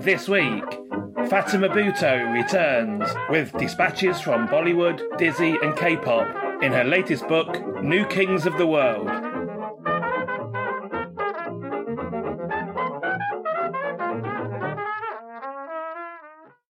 This week, Fatima Bhutto returns with dispatches from Bollywood, Dizi, and K pop in her latest book, New Kings of the World.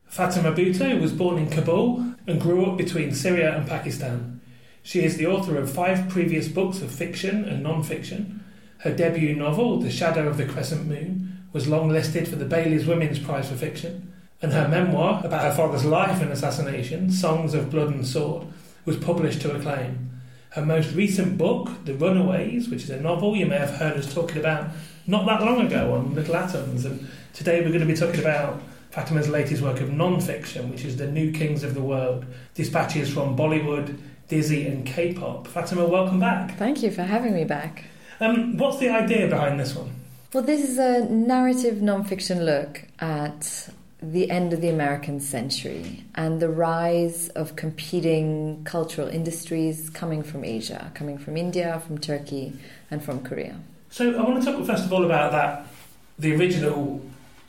Fatima Bhutto was born in Kabul and grew up between Syria and Pakistan. She is the author of five previous books of fiction and non fiction. Her debut novel, The Shadow of the Crescent Moon, was longlisted for the Bailey's Women's Prize for Fiction, and her memoir about her father's life and assassination, Songs of Blood and Sword, was published to acclaim. Her most recent book, The Runaways, which is a novel you may have heard us talking about not that long ago on Little Atoms, and today we're going to be talking about Fatima's latest work of non-fiction, which is The New Kings of the World, dispatches from Bollywood, Dizi and K-pop. Fatima, welcome back. Thank you for having me back. Um, what's the idea behind this one? Well, this is a narrative non-fiction look at the end of the American century and the rise of competing cultural industries coming from Asia, coming from India, from Turkey, and from Korea. So I want to talk first of all about that, the original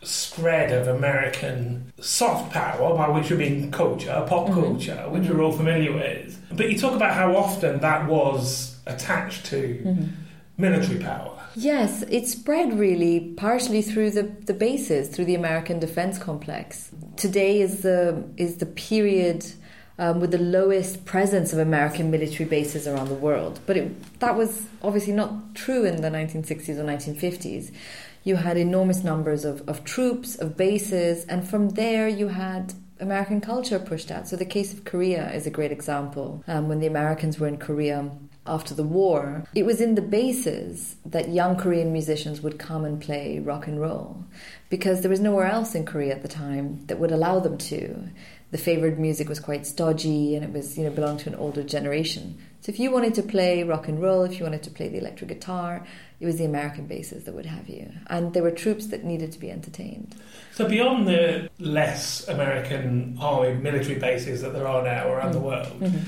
spread of American soft power, by which we mean culture, pop Mhm. culture, which Mhm. we're all familiar with. But you talk about how often that was attached to Mhm. military power. Yes, it spread really partially through the, the bases, through the American defense complex. Today is the is the period um, with the lowest presence of American military bases around the world. But it, that was obviously not true in the 1960s or 1950s. You had enormous numbers of, of troops, of bases, and from there you had American culture pushed out. So the case of Korea is a great example. Um, when the Americans were in Korea after the war, it was in the bases that young Korean musicians would come and play rock and roll because there was nowhere else in Korea at the time that would allow them to. The favored music was quite stodgy and it was, you know, belonged to an older generation. So if you wanted to play rock and roll, if you wanted to play the electric guitar, it was the American bases that would have you. And there were troops that needed to be entertained. So beyond the less American army military bases that there are now around the Mm. world, Mhm.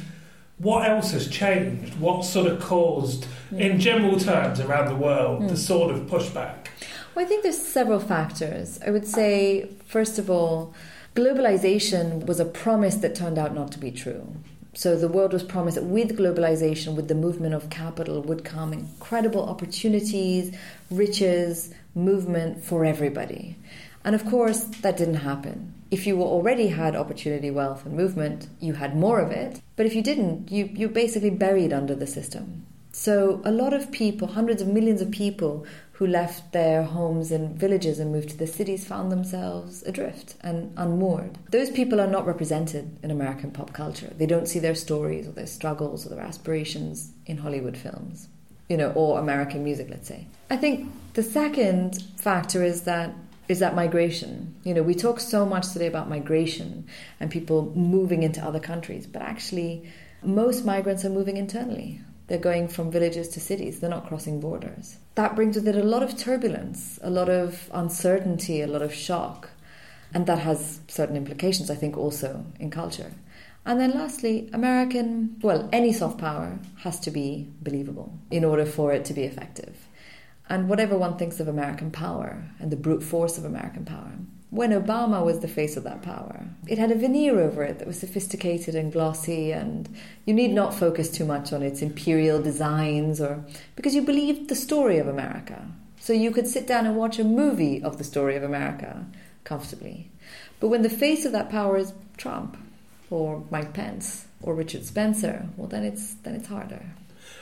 What else has changed? What sort of caused, in general terms, around the world, the Mm. sort of pushback? Well, I think there's several factors. I would say, first of all, globalization was a promise that turned out not to be true. So the world was promised that with globalization, with the movement of capital, would come incredible opportunities, riches, movement for everybody. And of course, that didn't happen. If you already had opportunity, wealth, and movement, you had more of it. But if you didn't, you, you're basically buried under the system. So a lot of people, hundreds of millions of people who left their homes and villages and moved to the cities found themselves adrift and unmoored. Those people are not represented in American pop culture. They don't see their stories or their struggles or their aspirations in Hollywood films, you know, or American music, let's say. I think the second factor is that is that migration. You know, we talk so much today about migration and people moving into other countries, but actually most migrants are moving internally. They're going from villages to cities, they're not crossing borders. That brings with it a lot of turbulence, a lot of uncertainty, a lot of shock. And that has certain implications, I think, also in culture. And then lastly, American, well, any soft power has to be believable in order for it to be effective. And whatever one thinks of American power and the brute force of American power, when Obama was the face of that power, it had a veneer over it that was sophisticated and glossy, and you need not focus too much on its imperial designs or because you believed the story of America. So you could sit down and watch a movie of the story of America comfortably. But when the face of that power is Trump, or Mike Pence or Richard Spencer, well then it's then it's harder.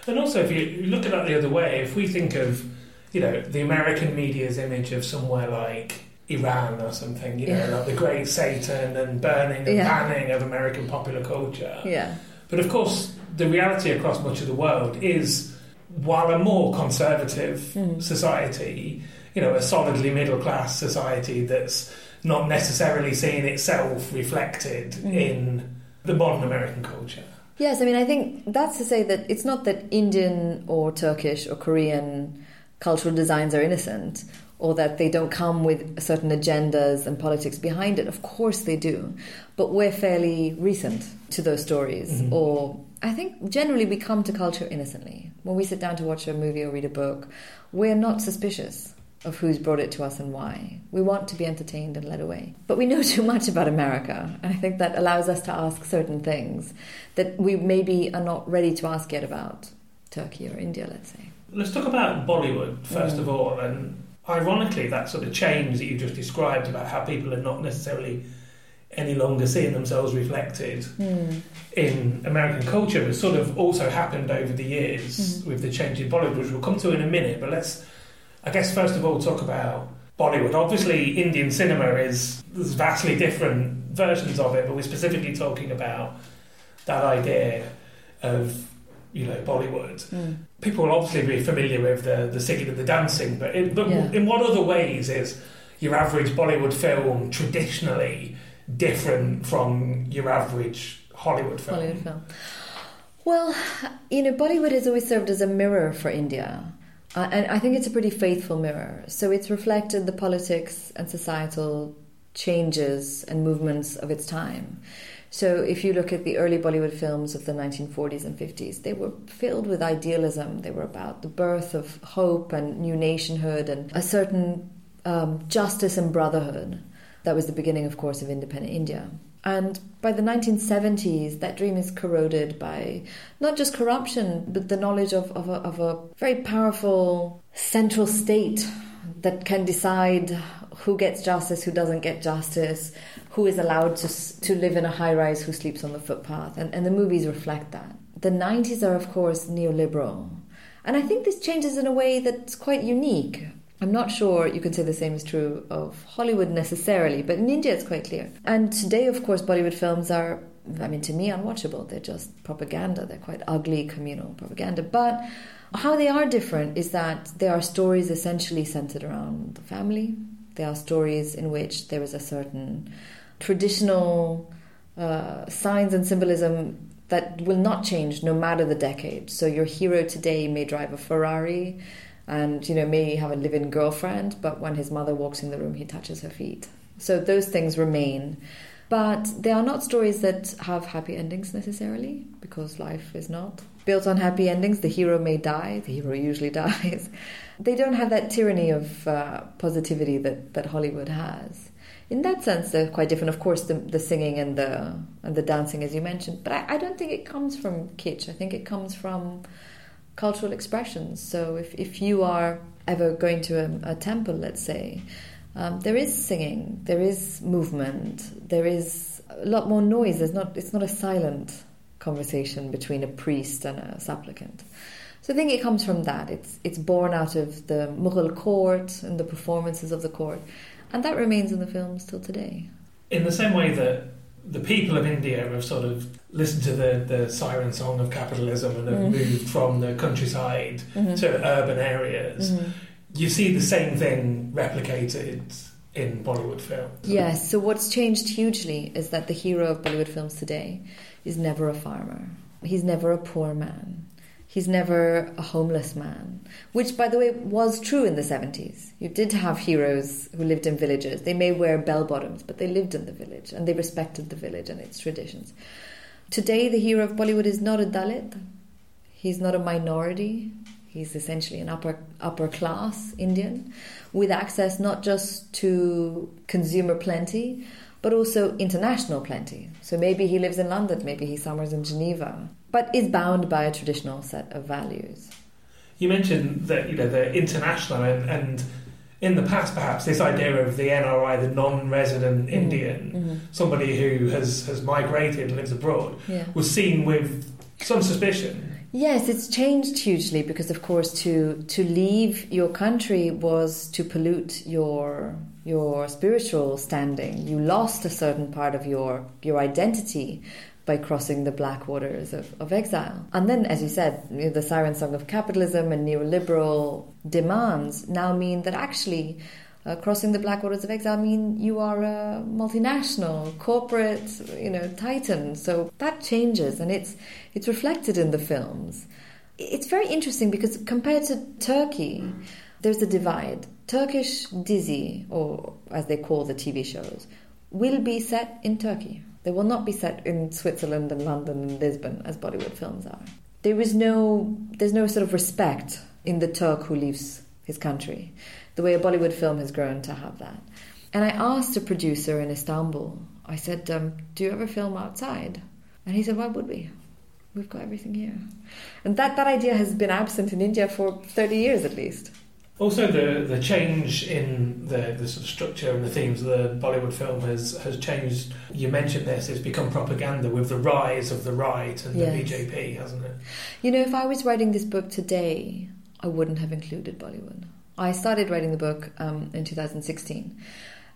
And also, if you look at that the other way, if we think of, you know, the American media's image of somewhere like Iran or something, you know, Yeah. like the Great Satan and burning and Yeah. banning of American popular culture. Yeah. But of course, the reality across much of the world is, while a more conservative Mm. society, you know, a solidly middle class society that's not necessarily seeing itself reflected Mm. in the modern American culture. Yes, I mean, I think that's to say that it's not that Indian or Turkish or Korean cultural designs are innocent or that they don't come with certain agendas and politics behind it. Of course they do. But we're fairly recent to those stories. Mhm. Or I think generally we come to culture innocently. When we sit down to watch a movie or read a book, we're not suspicious of who's brought it to us and why. We want to be entertained and led away. But we know too much about America, and I think that allows us to ask certain things that we maybe are not ready to ask yet about Turkey or India, let's say. Let's talk about Bollywood first Mm. of all, and ironically, that sort of change that you just described about how people are not necessarily any longer seeing themselves reflected in American culture has sort of also happened over the years Mhm. with the change in Bollywood, which we'll come to in a minute. But let's, I guess, first of all, talk about Bollywood. Obviously, Indian cinema is there's vastly different versions of it, but we're specifically talking about that idea of you know Bollywood people will obviously be familiar with the, the singing and the dancing, but in, but Yeah. in what other ways is your average Bollywood film traditionally different from your average Hollywood film? Hollywood film. Well, you know, Bollywood has always served as a mirror for India. Uh, and I think it's a pretty faithful mirror. So it's reflected the politics and societal changes and movements of its time. So if you look at the early Bollywood films of the 1940s and 50s, they were filled with idealism. They were about the birth of hope and new nationhood and a certain um, justice and brotherhood. That was the beginning, of course, of independent India. And by the 1970s, that dream is corroded by not just corruption, but the knowledge of, of, a, of a very powerful central state that can decide who gets justice, who doesn't get justice, who is allowed to, to live in a high rise, who sleeps on the footpath. And, and the movies reflect that. The 90s are, of course, neoliberal. And I think this changes in a way that's quite unique. I'm not sure you can say the same is true of Hollywood necessarily, but in India it's quite clear. And today, of course, Bollywood films are, I mean, to me, unwatchable. They're just propaganda. They're quite ugly communal propaganda. But how they are different is that they are stories essentially centered around the family. They are stories in which there is a certain traditional uh, signs and symbolism that will not change no matter the decade. So your hero today may drive a Ferrari and you know may have a live-in girlfriend, but when his mother walks in the room, he touches her feet. So those things remain. But they are not stories that have happy endings necessarily, because life is not built on happy endings. The hero may die, the hero usually dies. They don't have that tyranny of uh, positivity that, that Hollywood has. In that sense, they're quite different. Of course, the, the singing and the and the dancing, as you mentioned, but I, I don't think it comes from kitsch. I think it comes from cultural expressions. So if, if you are ever going to a, a temple, let's say, um, there is singing, there is movement, there is a lot more noise. There's not it's not a silent conversation between a priest and a supplicant. So I think it comes from that. It's it's born out of the Mughal court and the performances of the court, and that remains in the films till today. In the same way that the people of India have sort of listened to the, the siren song of capitalism and have Mm. moved from the countryside Mhm. to urban areas, Mhm. you see the same thing replicated in Bollywood films. Yes, so what's changed hugely is that the hero of Bollywood films today is never a farmer. He's never a poor man. He's never a homeless man, which, by the way, was true in the 70s. You did have heroes who lived in villages. They may wear bell bottoms, but they lived in the village and they respected the village and its traditions. Today, the hero of Bollywood is not a Dalit, he's not a minority. He's essentially an upper upper class Indian with access not just to consumer plenty, but also international plenty. So maybe he lives in London, maybe he summers in Geneva, but is bound by a traditional set of values. You mentioned that you know the international and, and in the past, perhaps this idea of the NRI, the non-resident mm-hmm. Indian, mm-hmm. somebody who has has migrated and lives abroad, Yeah. was seen with some suspicion. Yes, it's changed hugely because, of course, to to leave your country was to pollute your your spiritual standing. You lost a certain part of your your identity by crossing the black waters of, of exile. And then, as you said, you know, the siren song of capitalism and neoliberal demands now mean that actually uh, crossing the black waters of exile mean you are a multinational corporate you know titan so that changes and it's it's reflected in the films it's very interesting because compared to turkey there's a divide turkish dizi or as they call the tv shows will be set in turkey they will not be set in switzerland and london and lisbon as bollywood films are there is no there's no sort of respect in the turk who leaves his country the way a Bollywood film has grown to have that. And I asked a producer in Istanbul, I said, um, Do you ever film outside? And he said, Why would we? We've got everything here. And that, that idea has been absent in India for 30 years at least. Also, the the change in the, the sort of structure and the themes of the Bollywood film has has changed. You mentioned this; it's become propaganda with the rise of the right and Yes. the BJP, hasn't it? You know, if I was writing this book today, I wouldn't have included Bollywood. I started writing the book um, in 2016.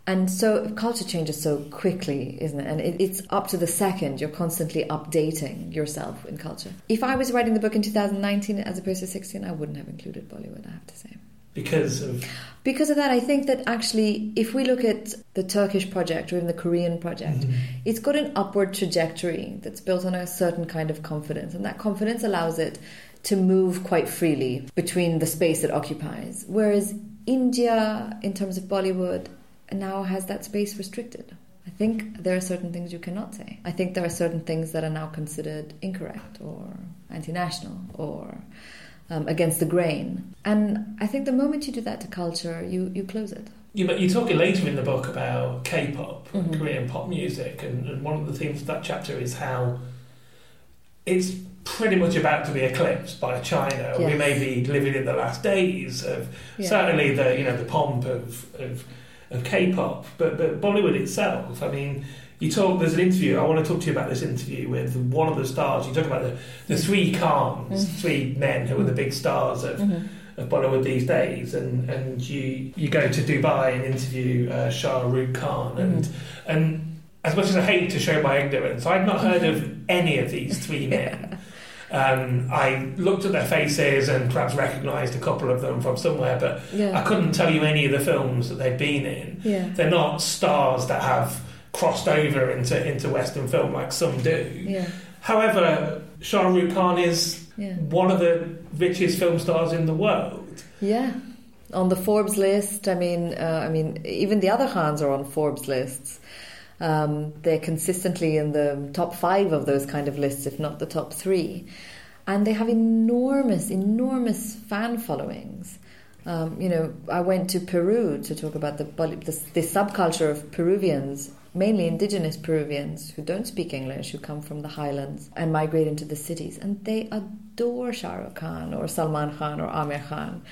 And so culture changes so quickly, isn't it? And it, it's up to the second. You're constantly updating yourself in culture. If I was writing the book in 2019 as opposed to 16, I wouldn't have included Bollywood, I have to say. Because of Because of that, I think that actually, if we look at the Turkish project or even the Korean project, mm-hmm. it's got an upward trajectory that's built on a certain kind of confidence, and that confidence allows it to move quite freely between the space it occupies. Whereas India, in terms of Bollywood, now has that space restricted. I think there are certain things you cannot say. I think there are certain things that are now considered incorrect or anti national or um, against the grain. And I think the moment you do that to culture, you, you close it. you, but you're talking later in the book about K-pop, Mhm. Korean pop music, and, and one of the themes of that chapter is how it's pretty much about to be eclipsed by China. We may be living in the last days of Yeah. certainly the you know the pomp of of, of K-pop, but but Bollywood itself. I mean, you talk. There's an interview. I want to talk to you about this interview with one of the stars. You talk about the the three Khans, Mm. three men who are the big stars of. Of Bollywood these days, and, and you you go to Dubai and interview uh, Shah Rukh Khan, and and as much as I hate to show my ignorance, I'd not heard of any of these three men. Um, I looked at their faces and perhaps recognised a couple of them from somewhere, but Yeah. I couldn't tell you any of the films that they've been in. Yeah. They're not stars that have crossed over into, into Western film like some do. Yeah. However, Shah Rukh Khan is Yeah. one of the richest film stars in the world. Yeah. On the Forbes list, I mean, uh, I mean, even the other Khans are on Forbes lists. Um, they're consistently in the top five of those kind of lists, if not the top three, and they have enormous, enormous fan followings. Um, you know, I went to Peru to talk about the, the the subculture of Peruvians, mainly indigenous Peruvians who don't speak English, who come from the highlands and migrate into the cities, and they adore Shah Rukh Khan or Salman Khan or Aamir Khan.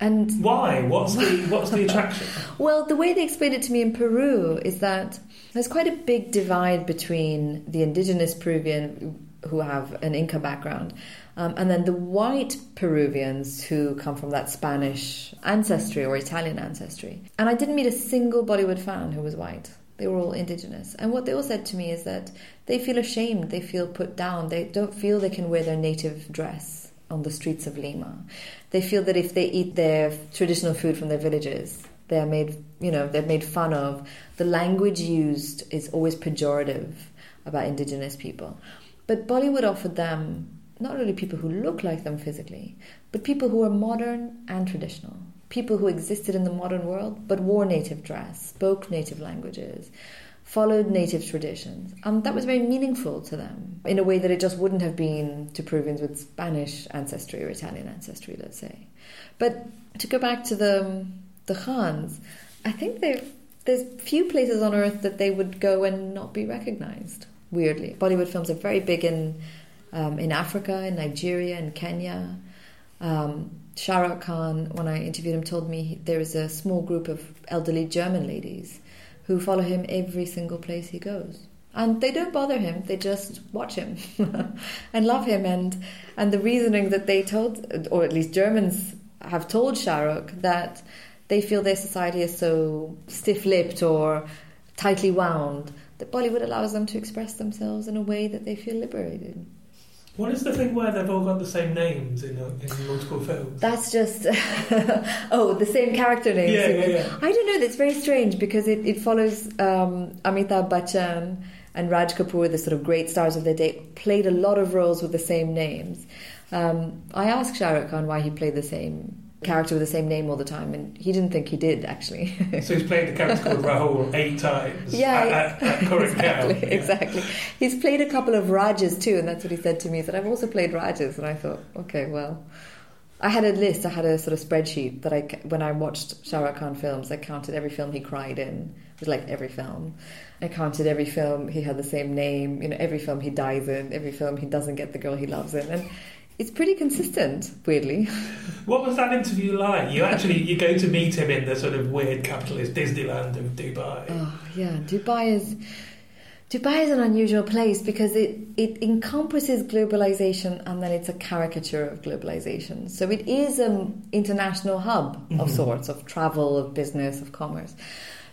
And Why? What's the what's the attraction? well, the way they explained it to me in Peru is that there's quite a big divide between the indigenous Peruvian who have an Inca background um, and then the white Peruvians who come from that Spanish ancestry or Italian ancestry. And I didn't meet a single Bollywood fan who was white. They were all indigenous. And what they all said to me is that they feel ashamed, they feel put down, they don't feel they can wear their native dress on the streets of Lima. They feel that if they eat their traditional food from their villages, they're made, you know, they're made fun of. The language used is always pejorative about indigenous people. But Bollywood offered them not only people who look like them physically, but people who are modern and traditional. People who existed in the modern world but wore native dress, spoke native languages, followed native traditions. And that was very meaningful to them in a way that it just wouldn't have been to Peruvians with Spanish ancestry or Italian ancestry, let's say. But to go back to the, the Khans, I think there, there's few places on earth that they would go and not be recognized, weirdly. Bollywood films are very big in, um, in Africa, in Nigeria, in Kenya. Um, Shah Rukh Khan, when I interviewed him, told me there is a small group of elderly German ladies who follow him every single place he goes. And they don't bother him, they just watch him and love him. And, and the reasoning that they told, or at least Germans have told Shah Rukh, that they feel their society is so stiff lipped or tightly wound that Bollywood allows them to express themselves in a way that they feel liberated. What is the thing where they've all got the same names in, in multiple films? That's just oh, the same character names. Yeah, yeah, yeah. I don't know. That's very strange because it, it follows um, Amitabh Bachchan and Raj Kapoor, the sort of great stars of their day, played a lot of roles with the same names. Um, I asked Shah Rukh Khan why he played the same character with the same name all the time, and he didn't think he did actually. so he's played the character called Rahul eight times. Yeah, at, at, at exactly, yeah. exactly. He's played a couple of Rajas too, and that's what he said to me. He said, "I've also played Rajas," and I thought, okay, well. I had a list. I had a sort of spreadsheet that I, when I watched Shah Rukh Khan films, I counted every film he cried in. It was like every film. I counted every film he had the same name. You know, every film he dies in, every film he doesn't get the girl he loves in, and it's pretty consistent, weirdly. What was that interview like? You actually you go to meet him in the sort of weird capitalist Disneyland of Dubai. Oh yeah, Dubai is Dubai is an unusual place because it, it encompasses globalization and then it's a caricature of globalization. So it is an international hub of Mm-hmm. sorts of travel, of business, of commerce.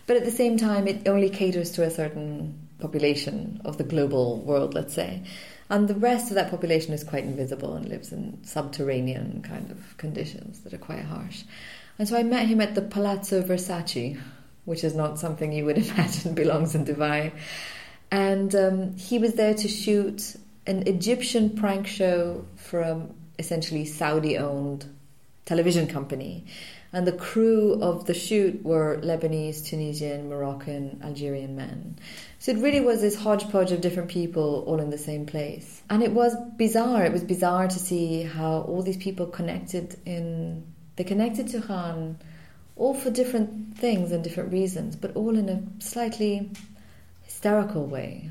But at the same time, it only caters to a certain population of the global world, let's say. And the rest of that population is quite invisible and lives in subterranean kind of conditions that are quite harsh. And so I met him at the Palazzo Versace, which is not something you would imagine belongs in Dubai. And um, he was there to shoot an Egyptian prank show from essentially Saudi owned television company. And the crew of the shoot were Lebanese, Tunisian, Moroccan, Algerian men. So it really was this hodgepodge of different people all in the same place. And it was bizarre. It was bizarre to see how all these people connected in. They connected to Khan all for different things and different reasons, but all in a slightly hysterical way.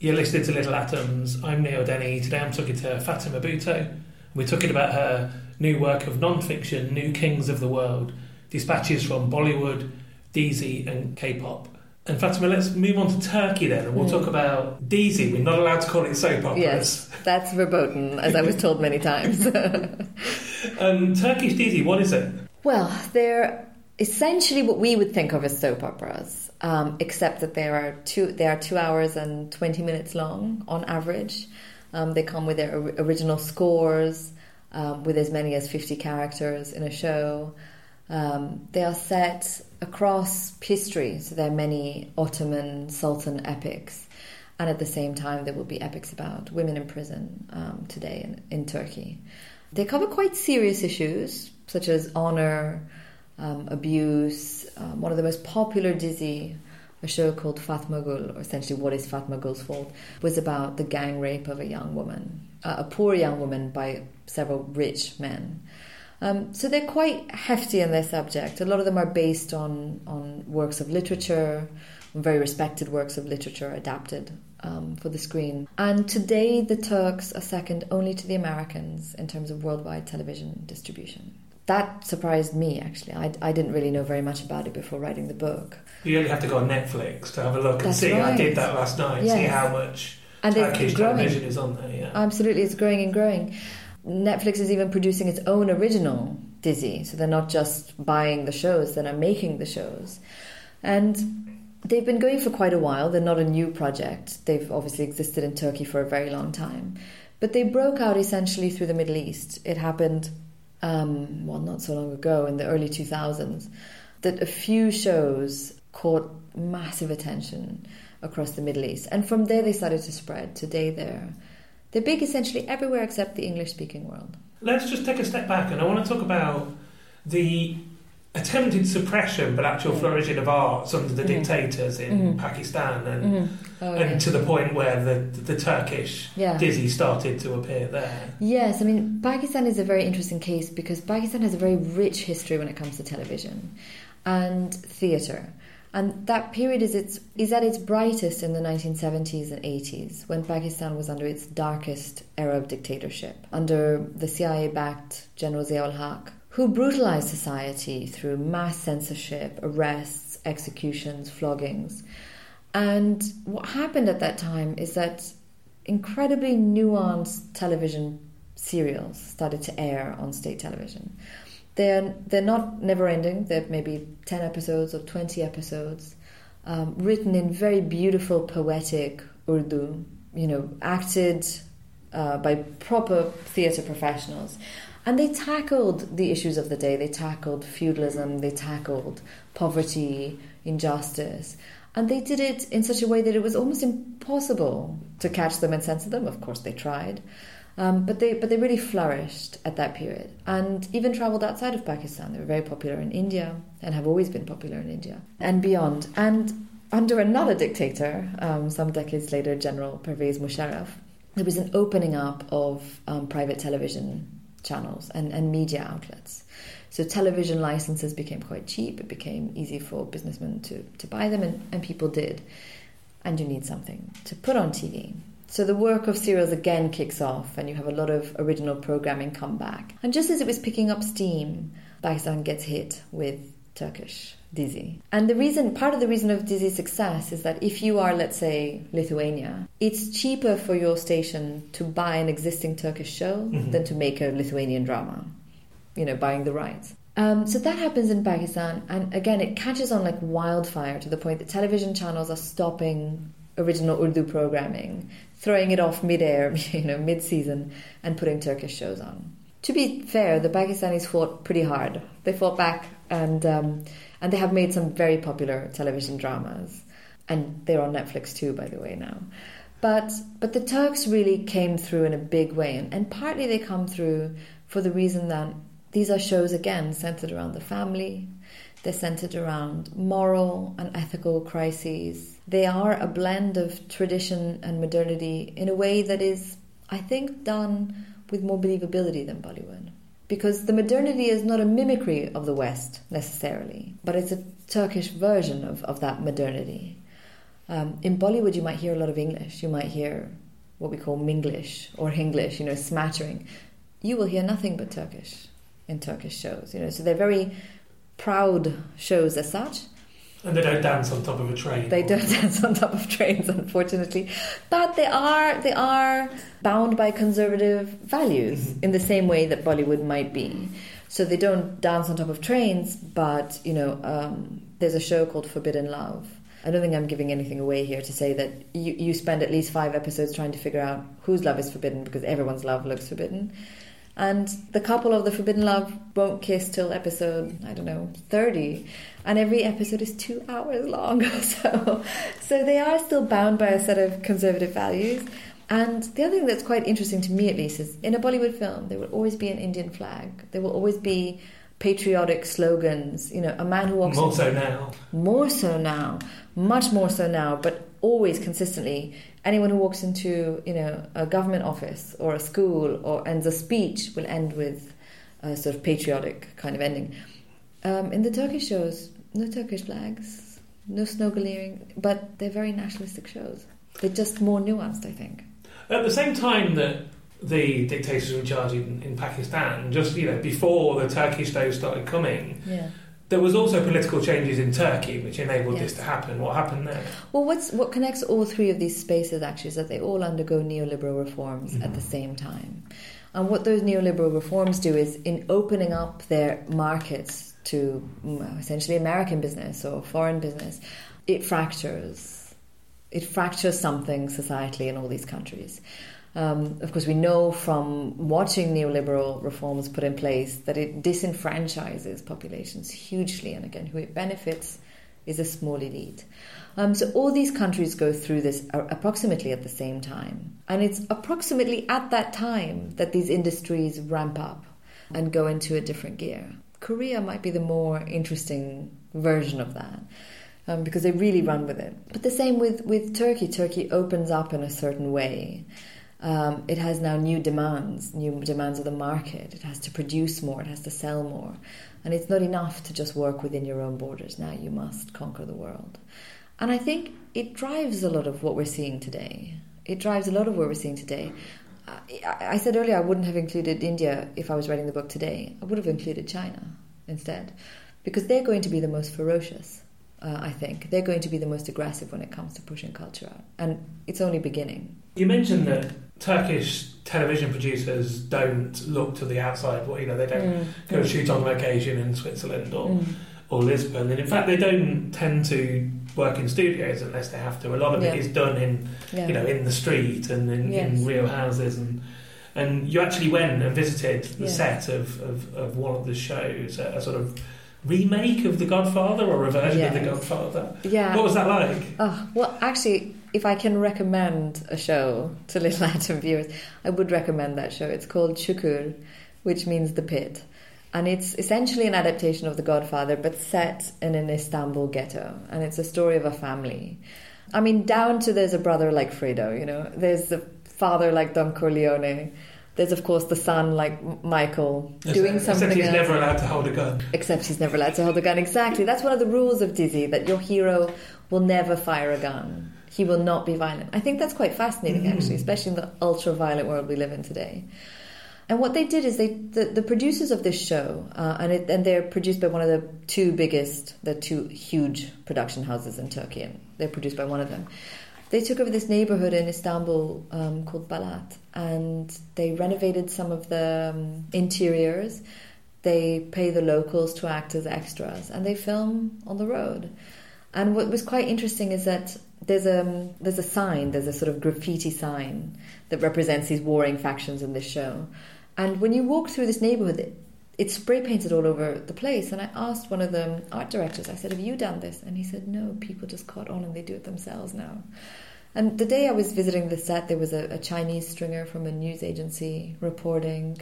You're listening to Little Atoms. I'm Neil Denny. Today I'm talking to Fatima Bhutto. We're talking about her new work of non-fiction, New Kings of the World, dispatches from Bollywood, Dizi and K-pop. And Fatima, let's move on to Turkey then, and we'll talk about Dizi. We're not allowed to call it soap operas. Yes, that's verboten, as I was told many times. Um, Turkish Dizi, what is it? well, they're essentially what we would think of as soap operas, um, except that they are two they are two hours and twenty minutes long on average. Um, they come with their or- original scores, um, with as many as fifty characters in a show. Um, they are set across history, so there are many Ottoman Sultan epics, and at the same time there will be epics about women in prison um, today in, in Turkey. They cover quite serious issues such as honor, um, abuse. Um, one of the most popular Dizi, a show called Fatma Gul, or essentially What is Fatma Gul's Fault, was about the gang rape of a young woman, uh, a poor young woman by several rich men. Um, so they're quite hefty in their subject. A lot of them are based on, on works of literature, very respected works of literature adapted um, for the screen. And today, the Turks are second only to the Americans in terms of worldwide television distribution. That surprised me, actually. I, I didn't really know very much about it before writing the book. You only have to go on Netflix to have a look and That's see. I did that last night. See how much And Turkish television is on there. Yeah. Absolutely, it's growing and growing. Netflix is even producing its own original Dizi, so they're not just buying the shows, they're making the shows. And they've been going for quite a while. They're not a new project. They've obviously existed in Turkey for a very long time. But they broke out essentially through the Middle East. It happened, um, well, not so long ago, in the early 2000s, that a few shows caught massive attention across the Middle East. And from there they started to spread. Today they're, they're big essentially everywhere except the English speaking world. Let's just take a step back, and I want to talk about the attempted suppression but actual flourishing of arts under the mm-hmm. dictators in mm-hmm. Pakistan, and mm-hmm. Oh, and yeah. to the point where the the Turkish Yeah. dizi started to appear there. Yes, I mean, Pakistan is a very interesting case because Pakistan has a very rich history when it comes to television and theatre. And that period is, its, is at its brightest in the 1970s and 80s when Pakistan was under its darkest era of dictatorship, under the CIA backed General Ziaul Haq, who brutalized society through mass censorship, arrests, executions, floggings. And what happened at that time is that incredibly nuanced television serials started to air on state television. They're they're not never ending. They're maybe ten episodes or twenty episodes, um, written in very beautiful poetic Urdu. You know, acted uh, by proper theatre professionals. And they tackled the issues of the day. They tackled feudalism, they tackled poverty, injustice. And they did it in such a way that it was almost impossible to catch them and censor them. Of course, they tried. Um, but they but they really flourished at that period and even traveled outside of Pakistan. They were very popular in India and have always been popular in India and beyond. And under another dictator, um, some decades later, General Pervez Musharraf, there was an opening up of um, private television channels and, and media outlets. So television licenses became quite cheap. It became easy for businessmen to, to buy them, and, and people did. And you need something to put on TV. So the work of serials again kicks off, and you have a lot of original programming come back. And just as it was picking up steam, Pakistan gets hit with Turkish Dizi. And the reason, part of the reason of Dizi's success is that if you are, let's say, Lithuania, it's cheaper for your station to buy an existing Turkish show than to make a Lithuanian drama, you know, buying the rights. Um, so that happens in Pakistan, and again, it catches on like wildfire to the point that television channels are stopping original Urdu programming, throwing it off mid-air, you know, mid-season, and putting Turkish shows on. To be fair, the Pakistanis fought pretty hard. They fought back, and um, and they have made some very popular television dramas, and they're on Netflix too, by the way now. But but the Turks really came through in a big way, and, and partly they come through for the reason that these are shows again centered around the family. They're centered around moral and ethical crises. They are a blend of tradition and modernity in a way that is, I think, done with more believability than Bollywood. Because the modernity is not a mimicry of the West necessarily, but it's a Turkish version of, of that modernity. Um, in Bollywood, you might hear a lot of English. You might hear what we call Minglish or Hinglish, you know, smattering. You will hear nothing but Turkish in Turkish shows, you know. So they're very proud shows as such. And they don't dance on top of a train. They don't dance on top of trains, unfortunately, but they are they are bound by conservative values in the same way that Bollywood might be. So they don't dance on top of trains, but you know, um, there's a show called Forbidden Love. I don't think I'm giving anything away here to say that you, you spend at least five episodes trying to figure out whose love is forbidden because everyone's love looks forbidden. And the couple of the forbidden love won't kiss till episode, I don't know, 30. And every episode is two hours long. so, so they are still bound by a set of conservative values. And the other thing that's quite interesting to me, at least, is in a Bollywood film, there will always be an Indian flag. There will always be patriotic slogans. You know, a man who walks more so now, more so now, much more so now, but always consistently. Anyone who walks into you know a government office or a school or ends a speech will end with a sort of patriotic kind of ending. Um, in the Turkish shows, no Turkish flags, no snoggling, but they're very nationalistic shows. They're just more nuanced, I think. At the same time that the dictators were in charge in, in Pakistan, just you know before the Turkish days started coming, Yeah. there was also political changes in Turkey which enabled Yes. this to happen. What happened there? Well, what's what connects all three of these spaces actually is that they all undergo neoliberal reforms at the mm-hmm. same time. And what those neoliberal reforms do is, in opening up their markets to mm, essentially American business or foreign business, it fractures. It fractures something societally in all these countries. Um, of course, we know from watching neoliberal reforms put in place that it disenfranchises populations hugely, and again, who it benefits is a small elite. Um, so all these countries go through this approximately at the same time, and it's approximately at that time that these industries ramp up and go into a different gear. Korea might be the more interesting version of that. Um, because they really run with it. But the same with, with Turkey. Turkey opens up in a certain way. Um, it has now new demands, new demands of the market. It has to produce more, it has to sell more. And it's not enough to just work within your own borders. Now you must conquer the world. And I think it drives a lot of what we're seeing today. It drives a lot of what we're seeing today. I, I said earlier I wouldn't have included India if I was writing the book today. I would have included China instead, because they're going to be the most ferocious. Uh, I think they're going to be the most aggressive when it comes to pushing culture out, and it's only beginning. You mentioned that Turkish television producers don't look to the outside. Well, you know, they don't go shoot on location in Switzerland or or Lisbon, and in fact, they don't tend to work in studios unless they have to. A lot of Yeah. it is done in Yeah. you know in the street and in, Yes. in real houses and. And you actually went and visited the set of, of, of one of the shows, a, a sort of remake of The Godfather or a version of The Godfather. Yeah. What was that like? Oh, well, actually, if I can recommend a show to Little Atom viewers, I would recommend that show. It's called Chukur, which means the pit. And it's essentially an adaptation of The Godfather, but set in an Istanbul ghetto. And it's a story of a family. I mean, down to there's a brother like Fredo, you know, there's the father like Don Corleone. There's, of course, the son like Michael doing something. Except he's else. never allowed to hold a gun. Except he's never allowed to hold a gun. Exactly. That's one of the rules of Dizi that your hero will never fire a gun. He will not be violent. I think that's quite fascinating, mm. actually, especially in the ultra violent world we live in today. And what they did is they the, the producers of this show, uh, and it, and they're produced by one of the two biggest, the two huge production houses in Turkey, and they're produced by one of them. They took over this neighborhood in Istanbul um, called Balat, and they renovated some of the um, interiors. They pay the locals to act as extras, and they film on the road. And what was quite interesting is that there's a there's a sign, there's a sort of graffiti sign that represents these warring factions in this show. And when you walk through this neighborhood, it, it's spray painted all over the place. And I asked one of the art directors, I said, "Have you done this?" And he said, "No, people just caught on and they do it themselves now." And the day I was visiting the set, there was a, a Chinese stringer from a news agency reporting.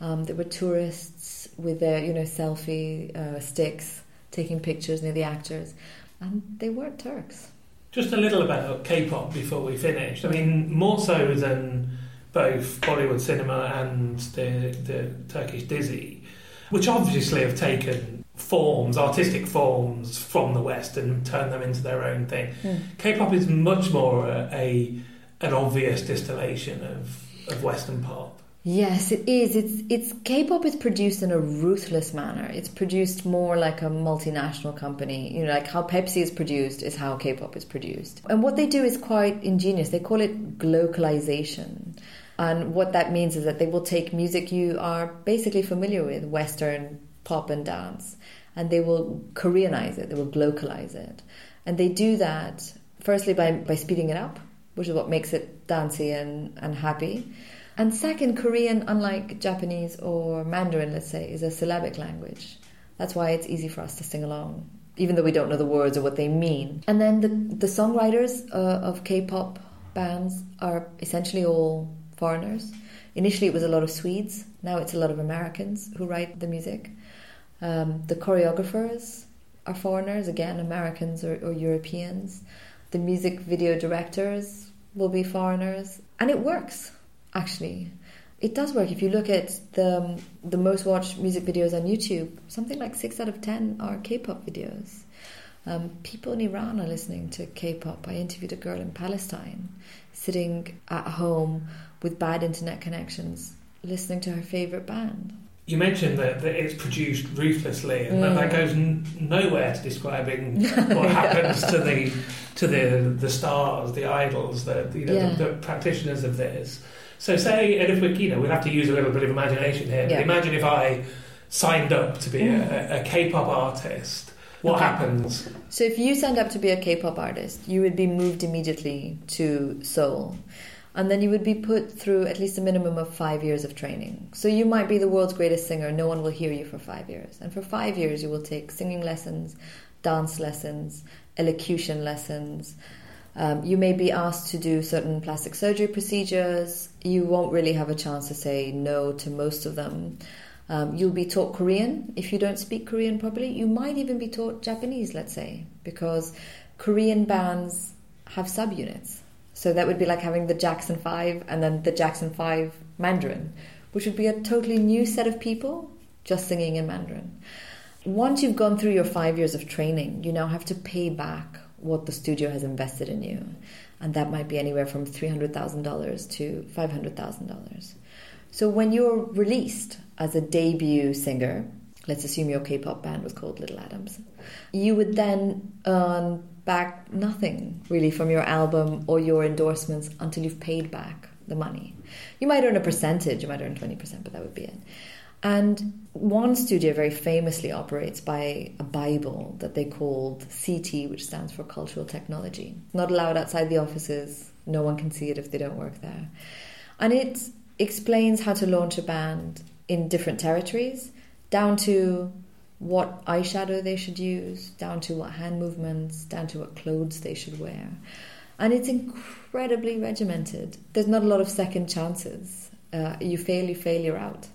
Um, there were tourists with their, you know, selfie uh, sticks taking pictures near the actors, and they weren't Turks. Just a little about K-pop before we finish. I mean, more so than both Bollywood cinema and the the Turkish Dizi, which obviously have taken forms, artistic forms from the West and turned them into their own thing. Hmm. K-pop is much more a, a an obvious distillation of of Western pop. Yes, it is. It's it's K-pop is produced in a ruthless manner. It's produced more like a multinational company. You know, like how Pepsi is produced is how K-pop is produced. And what they do is quite ingenious. They call it glocalization. And what that means is that they will take music you are basically familiar with, Western pop and dance, and they will Koreanize it, they will localize it. And they do that firstly by, by speeding it up, which is what makes it dancey and, and happy. And second, Korean, unlike Japanese or Mandarin, let's say, is a syllabic language. That's why it's easy for us to sing along, even though we don't know the words or what they mean. And then the, the songwriters uh, of K pop bands are essentially all foreigners. Initially, it was a lot of Swedes, now it's a lot of Americans who write the music. Um, the choreographers are foreigners, again, Americans or, or Europeans. The music video directors will be foreigners. And it works, actually. It does work. If you look at the, the most watched music videos on YouTube, something like six out of ten are K pop videos. Um, people in Iran are listening to K pop. I interviewed a girl in Palestine sitting at home with bad internet connections, listening to her favorite band. You mentioned that, that it's produced ruthlessly, and mm. that, that goes n- nowhere to describing what happens to the to the the stars, the idols, the you know yeah. the, the, practitioners of this. So, say, and if we you know we'd have to use a little bit of imagination here. Yeah. Imagine if I signed up to be mm. a, a K-pop artist. What okay. happens? So, if you signed up to be a K-pop artist, you would be moved immediately to Seoul and then you would be put through at least a minimum of five years of training. So you might be the world's greatest singer, no one will hear you for five years. And for five years, you will take singing lessons, dance lessons, elocution lessons. Um, you may be asked to do certain plastic surgery procedures. You won't really have a chance to say no to most of them. Um, you'll be taught Korean if you don't speak Korean properly. You might even be taught Japanese, let's say, because Korean bands have subunits. So that would be like having the Jackson 5 and then the Jackson 5 Mandarin, which would be a totally new set of people just singing in Mandarin. Once you've gone through your five years of training, you now have to pay back what the studio has invested in you. And that might be anywhere from $300,000 to $500,000. So when you're released as a debut singer, let's assume your K pop band was called Little Atoms, you would then earn back nothing really from your album or your endorsements until you've paid back the money. You might earn a percentage, you might earn 20%, but that would be it. And one studio very famously operates by a Bible that they called CT, which stands for Cultural Technology. Not allowed outside the offices, no one can see it if they don't work there. And it explains how to launch a band in different territories, down to what eyeshadow they should use, down to what hand movements, down to what clothes they should wear. And it's incredibly regimented. There's not a lot of second chances. Uh, you fail, you fail, you're out.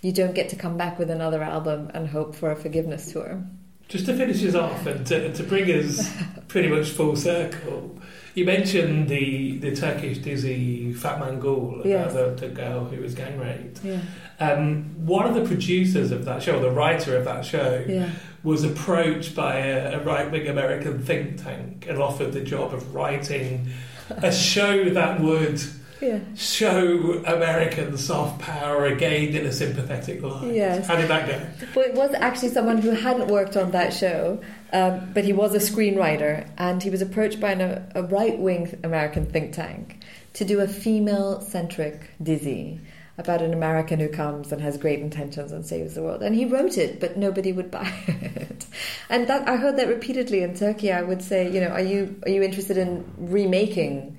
You don't get to come back with another album and hope for a forgiveness tour. Just to finish us off and to, to bring us pretty much full circle, you mentioned the, the Turkish dizi Fatman Gul, yes. the, the girl who was gang raped. Yeah. Um, one of the producers of that show, the writer of that show, yeah. was approached by a, a right wing American think tank and offered the job of writing a show that would yeah. show American soft power again in a sympathetic light. Yes. How did that go? Well, it was actually someone who hadn't worked on that show, um, but he was a screenwriter, and he was approached by an, a right wing American think tank to do a female centric Dizi about an American who comes and has great intentions and saves the world. And he wrote it, but nobody would buy it. And that I heard that repeatedly in Turkey. I would say, you know, are you are you interested in remaking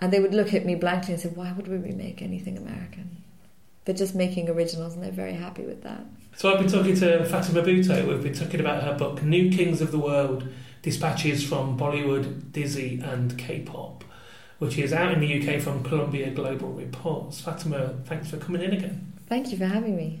and they would look at me blankly and say, Why would we remake anything American? They're just making originals and they're very happy with that. So I've been talking to Fatima Bhutto. We've been talking about her book, New Kings of the World Dispatches from Bollywood, Dizi, and K pop, which is out in the UK from Columbia Global Reports. Fatima, thanks for coming in again. Thank you for having me.